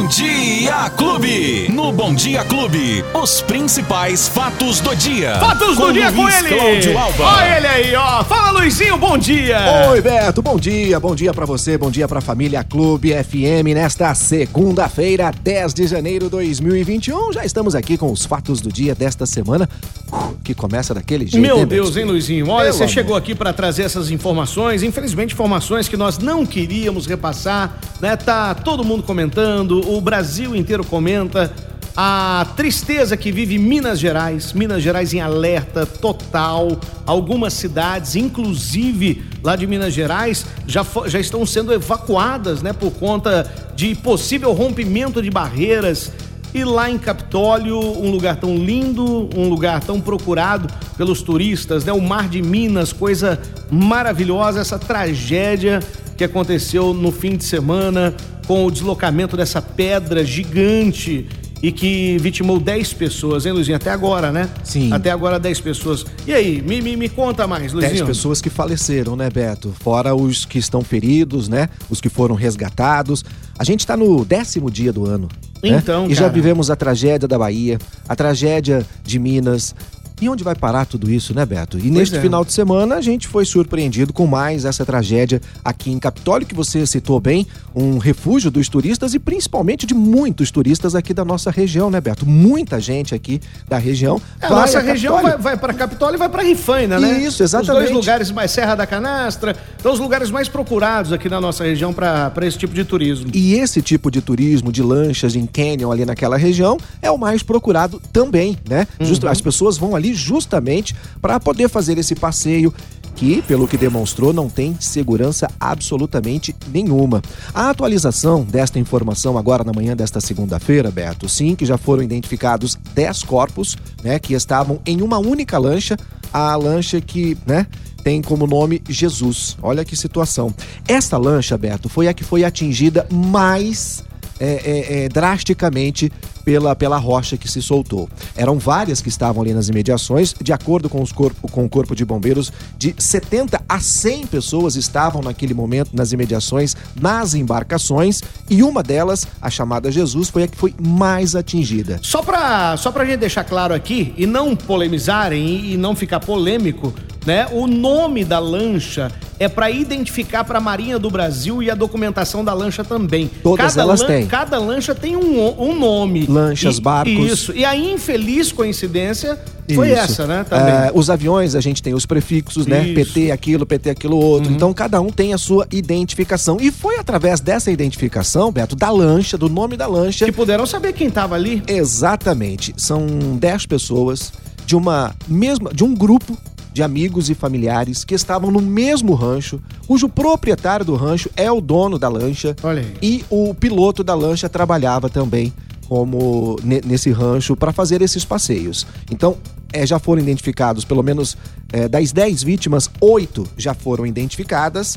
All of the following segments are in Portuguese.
Bom Dia Clube. No Bom Dia Clube, os principais fatos do dia. Fatos do Com dia com Luiz ele! Cláudio Alba. Olha ele aí, ó. Fala, Luizinho, bom dia! Oi, Beto, bom dia, bom dia pra você, bom dia pra família Clube FM nesta segunda-feira, 10 de janeiro de 2021. Já estamos aqui com os fatos do dia desta semana, uh, que começa daquele jeito. Meu hein, Deus, hein, Luizinho? Olha, Meu você amor. chegou aqui pra trazer essas informações, infelizmente informações que nós não queríamos repassar, né? Tá todo mundo comentando, o Brasil inteiro comenta a tristeza que vive Minas Gerais, Minas Gerais em alerta total, algumas cidades, inclusive lá de Minas Gerais, já, já estão sendo evacuadas, né, por conta de possível rompimento de barreiras e lá em Capitólio, um lugar tão lindo, um lugar tão procurado pelos turistas, né? O Mar de Minas, coisa maravilhosa, essa tragédia que aconteceu no fim de semana com o deslocamento dessa pedra gigante e que vitimou 10 pessoas, hein, Luizinho? Até agora, né? Sim. Até agora 10 pessoas. E aí, me, me, me conta mais, Luizinho. 10 pessoas que faleceram, né, Beto? Fora os que estão feridos, né? Os que foram resgatados. A gente tá no décimo dia do ano. né? Então, E já cara. vivemos a tragédia da Bahia, a tragédia de Minas. E onde vai parar tudo isso, né, Beto? E neste é. final de semana a gente foi surpreendido com mais essa tragédia aqui em Capitólio, que você citou bem, um refúgio dos turistas e principalmente de muitos turistas aqui da nossa região, né, Beto? Muita gente aqui da região. É, a nossa a região vai, vai para Capitólio e vai para Rifaina, né? Isso, Os dois exatamente. lugares mais Serra da Canastra, são os lugares mais procurados aqui na nossa região para esse tipo de turismo. E esse tipo de turismo, de lanchas em canyon ali naquela região, é o mais procurado também, né? Justo- Uhum. as pessoas vão ali justamente para poder fazer esse passeio que, pelo que demonstrou, não tem segurança absolutamente nenhuma. A atualização desta informação agora na manhã desta segunda-feira, Beto, sim, que já foram identificados 10 corpos, né, que estavam em uma única lancha, a lancha que, né, tem como nome Jesus. Olha que situação. Esta lancha, Beto, foi a que foi atingida mais é, é, é, drasticamente pela, pela rocha que se soltou. Eram várias que estavam ali nas imediações, de acordo com, os corpo, com o Corpo de Bombeiros, de 70 a 100 pessoas estavam naquele momento nas imediações, nas embarcações, e uma delas, a chamada Jesus, foi a que foi mais atingida. Só pra, só pra gente deixar claro aqui e não polemizarem e não ficar polêmico, né? O nome da lancha é pra identificar pra Marinha do Brasil e a documentação da lancha também. Todas elas têm. Cada lancha tem um, um nome. Lanchas, E- barcos. Isso. E a infeliz coincidência foi Isso. essa, né? Também. É, os aviões, a gente tem os prefixos, né? Isso. PT aquilo, PT aquilo outro. Então, cada um tem a sua identificação. E foi através dessa identificação, Beto, da lancha, do nome da lancha. Que puderam saber quem tava ali. Exatamente. São 10 pessoas de uma mesma, de um grupo de amigos e familiares que estavam no mesmo rancho, cujo proprietário do rancho é o dono da lancha. E o piloto da lancha trabalhava também como ne- nesse rancho para fazer esses passeios. Então, eh, já foram identificados, pelo menos eh, das 10 vítimas, oito já foram identificadas.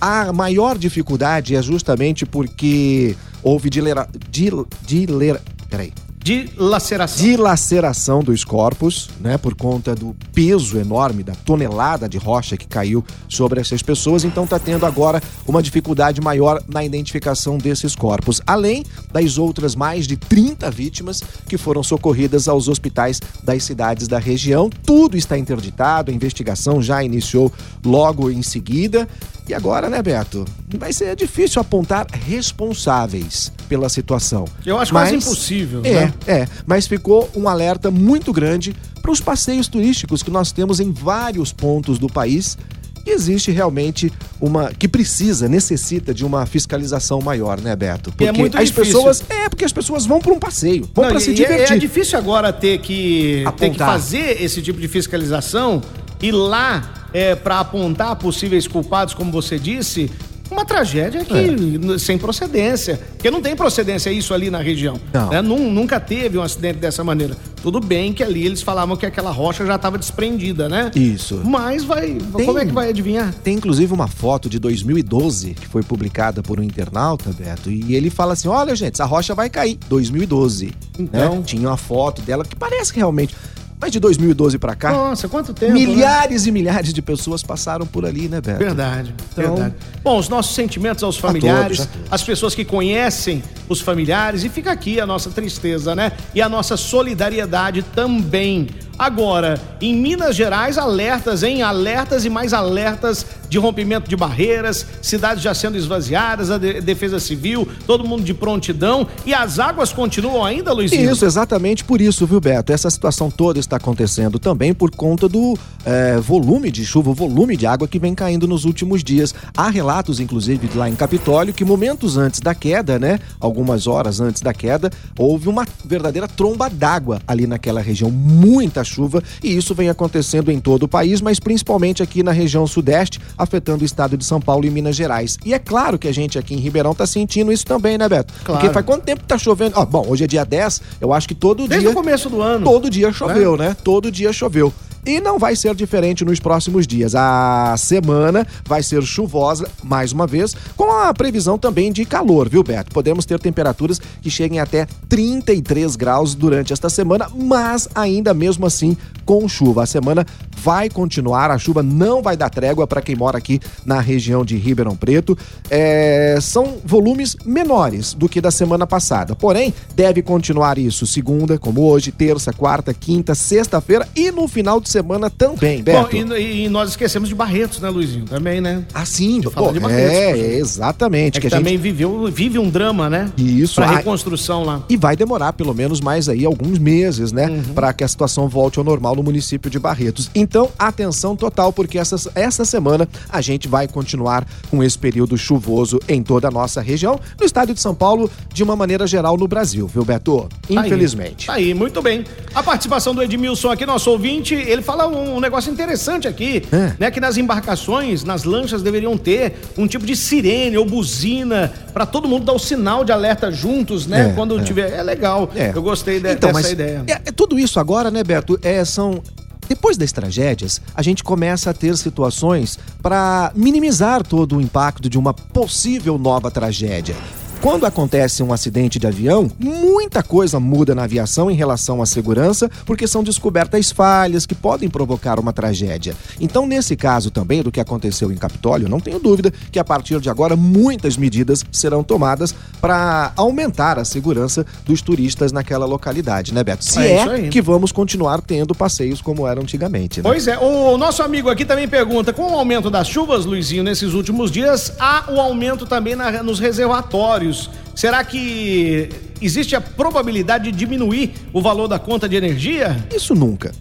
A maior dificuldade é justamente porque houve dilera, dil, dilera, peraí, De laceração. dilaceração dos corpos, né, por conta do peso enorme da tonelada de rocha que caiu sobre essas pessoas, então está tendo agora uma dificuldade maior na identificação desses corpos, além das outras mais de 30 vítimas que foram socorridas aos hospitais das cidades da região. Tudo está interditado, a investigação já iniciou logo em seguida. E agora, né, Beto? Vai ser difícil apontar responsáveis pela situação. Eu acho quase impossível, É, né? é, mas ficou um alerta muito grande para os passeios turísticos que nós temos em vários pontos do país. E existe realmente uma que precisa, necessita de uma fiscalização maior, né, Beto? E é muito as difícil. pessoas, é, porque as pessoas vão para um passeio, vão para se e é- divertir. É, difícil agora ter que, ter que fazer esse tipo de fiscalização e lá é, para apontar possíveis culpados, como você disse, uma tragédia que n- sem procedência. Porque não tem procedência isso ali na região. Não. né? Nun- nunca teve um acidente dessa maneira. Tudo bem que ali eles falavam que aquela rocha já estava desprendida, né? Isso. Mas vai. Tem- Como é que vai adivinhar? Tem inclusive uma foto de 2012 que foi publicada por um internauta, Beto, e ele fala assim: olha, gente, essa rocha vai cair. 2012. Então. né? Tinha uma foto dela que parece realmente. Mas de 2012 para cá. Nossa, quanto tempo. Milhares né? e milhares de pessoas passaram por ali, né, Beto? Verdade, então, verdade. Bom, os nossos sentimentos aos familiares, a todos, a todos. as pessoas que conhecem os familiares, e fica aqui a nossa tristeza, né? E a nossa solidariedade também. Agora, em Minas Gerais, alertas, hein? Alertas e mais alertas de rompimento de barreiras, cidades já sendo esvaziadas, a de defesa civil, todo mundo de prontidão e as águas continuam ainda, Luizinho? Isso, exatamente por isso, viu, Beto? Essa situação toda está acontecendo também por conta do é, volume de chuva, o volume de água que vem caindo nos últimos dias. Há relatos, inclusive, lá em Capitólio, que momentos antes da queda, né? Algumas horas antes da queda, houve uma verdadeira tromba d'água ali naquela região. Muita chuva e isso vem acontecendo em todo o país, mas principalmente aqui na região sudeste, afetando o estado de São Paulo e Minas Gerais. E é claro que a gente aqui em Ribeirão tá sentindo isso também, né, Beto? Claro. Porque faz quanto tempo que tá chovendo? Ó, bom, hoje é dia 10, eu acho que todo Desde dia. o começo do ano. Todo dia choveu, né? Todo dia choveu. E não vai ser diferente nos próximos dias. A semana vai ser chuvosa, mais uma vez, com a previsão também de calor, viu, Beto? Podemos ter temperaturas que cheguem até 33 graus durante esta semana, mas ainda mesmo assim com chuva. A semana vai continuar, a chuva não vai dar trégua para quem mora aqui na região de Ribeirão Preto. É, são volumes menores do que da semana passada, porém, deve continuar isso segunda, como hoje, terça, quarta, quinta, sexta-feira e no final de semana também, Beto. Bom, e, e nós esquecemos de Barretos, né, Luizinho? Também, né? Assim, eu falar pô, de Barretos, é, poxa. é, exatamente. É que, a gente- também viveu, vive um drama, né? Isso, Pra a- reconstrução lá. E vai demorar pelo menos mais aí alguns meses, né? Uhum. Para que a situação volte ao normal no município de Barretos. Então, atenção total, porque essa, essa semana a gente vai continuar com esse período chuvoso em toda a nossa região, no estado de São Paulo, de uma maneira geral no Brasil, viu, Beto? Tá aí. Infelizmente. Tá aí, muito bem. A participação do Edmilson aqui, nosso ouvinte, ele fala um, um negócio interessante aqui, É. né? Que nas embarcações, nas lanchas, deveriam ter um tipo de sirene ou buzina pra todo mundo dar o sinal de alerta juntos, né? É, Quando é. tiver. É legal. É. Eu gostei de- Então, dessa mas ideia. É, é tudo isso agora, né, Beto? É, são. Depois das tragédias, a gente começa a ter situações para minimizar todo o impacto de uma possível nova tragédia. Quando acontece um acidente de avião, muita coisa muda na aviação em relação à segurança, porque são descobertas falhas que podem provocar uma tragédia. Então, nesse caso também do que aconteceu em Capitólio, não tenho dúvida que a partir de agora muitas medidas serão tomadas para aumentar a segurança dos turistas naquela localidade, né, Beto? Se É é, que vamos continuar tendo passeios como era antigamente, né? Pois é, o nosso amigo aqui também pergunta: com o aumento das chuvas, Luizinho, nesses últimos dias, há o aumento também na- nos reservatórios. Será que existe a probabilidade de diminuir o valor da conta de energia? Isso nunca.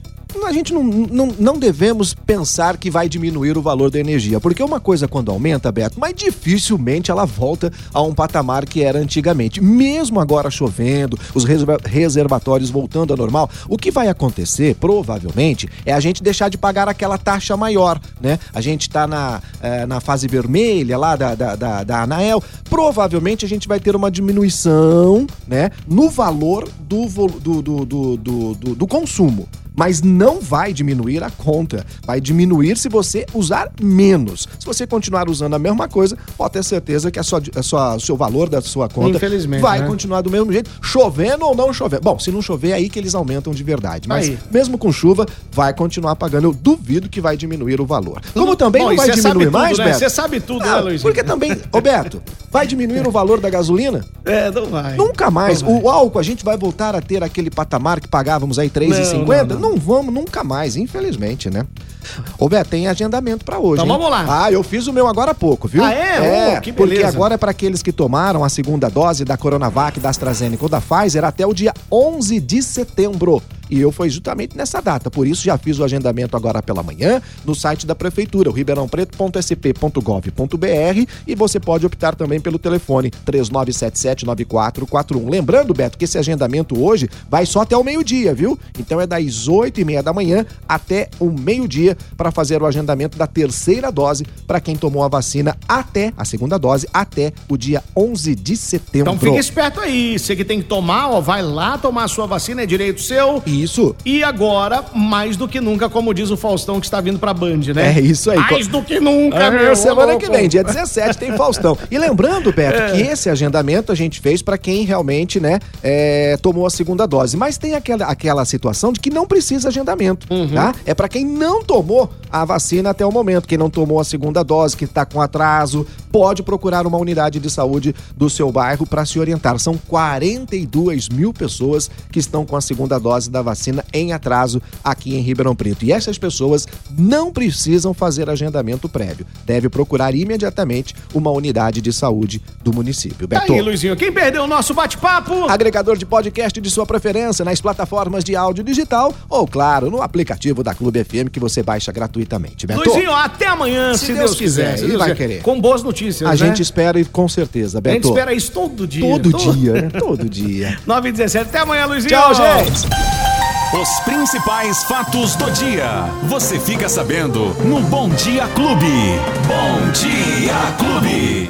A gente não, não, não devemos pensar que vai diminuir o valor da energia, porque uma coisa quando aumenta, Beto, mas dificilmente ela volta a um patamar que era antigamente. Mesmo agora chovendo, os reserva- reservatórios voltando ao normal, o que vai acontecer, provavelmente, é a gente deixar de pagar aquela taxa maior, né? A gente tá na, eh, na fase vermelha lá da, da, da, da Anael, provavelmente a gente vai ter uma diminuição, né, no valor do, do, do, do, do- do consumo. Mas não vai diminuir a conta. Vai diminuir se você usar menos. Se você continuar usando a mesma coisa, pode ter certeza que a sua, a sua, o seu valor da sua conta vai né? continuar do mesmo jeito, chovendo ou não chovendo. Bom, se não chover, é aí que eles aumentam de verdade. Mas Aí. mesmo com chuva, vai continuar pagando. Eu duvido que vai diminuir o valor. Como também Bom, não vai diminuir tudo, mais, né? Beto? Você sabe tudo, né, Luizinho? Porque também, ô Beto, vai diminuir o valor da gasolina? É, não vai. Nunca mais. Não vai. O álcool, a gente vai voltar a ter aquele patamar que pagávamos aí R$3,50? Não, Não, não, não. Vamos nunca mais, infelizmente, né? Ô, Beto, tem agendamento pra hoje. Então hein? vamos lá. Ah, eu fiz o meu agora há pouco, viu? Ah, é? Oh, que porque beleza. agora é para aqueles que tomaram a segunda dose da Coronavac, da AstraZeneca ou da Pfizer até o dia 11 de setembro. E eu fui justamente nessa data, por isso já fiz o agendamento agora pela manhã no site da prefeitura, o ribeirãopreto.sp.gov.br e você pode optar também pelo telefone 39779441. Lembrando, Beto, que esse agendamento hoje vai só até o meio-dia, viu? Então é das 8 e meia da manhã até o meio-dia para fazer o agendamento da terceira dose para quem tomou a vacina até a segunda dose até o dia 11 de setembro. Então fica esperto aí. Você que tem que tomar, ó, vai lá tomar a sua vacina, é direito seu. Isso. E agora, mais do que nunca, como diz o Faustão que está vindo pra Band, né? É isso aí. Mais do que nunca, É, meu. semana que vem, dia 17, tem Faustão. E lembrando, Beto, que esse agendamento a gente fez para quem realmente, né, é, tomou a segunda dose. Mas tem aquela, aquela situação de que não precisa agendamento, tá? É para quem não tomou a vacina até o momento, quem não tomou a segunda dose, que tá com atraso, pode procurar uma unidade de saúde do seu bairro para se orientar. São 42 mil pessoas que estão com a segunda dose da vacina em atraso aqui em Ribeirão Preto. E essas pessoas não precisam fazer agendamento prévio. Deve procurar imediatamente uma unidade de saúde do município. Tá Beto. aí, Luizinho. Quem perdeu o nosso bate-papo? Agregador de podcast de sua preferência nas plataformas de áudio digital ou, claro, no aplicativo da Clube FM que você baixa gratuitamente. Beto, Luizinho, até amanhã, se, Se Deus, Deus quiser. quiser, se ele vai querer. Com boas notícias, a né? gente espera e com certeza, A Beto. gente espera isso todo dia. Todo dia, né? Todo dia. 9 e 17. Até amanhã, Luizinho. Tchau, gente. Os principais fatos do dia. Você fica sabendo no Bom Dia Clube. Bom Dia Clube.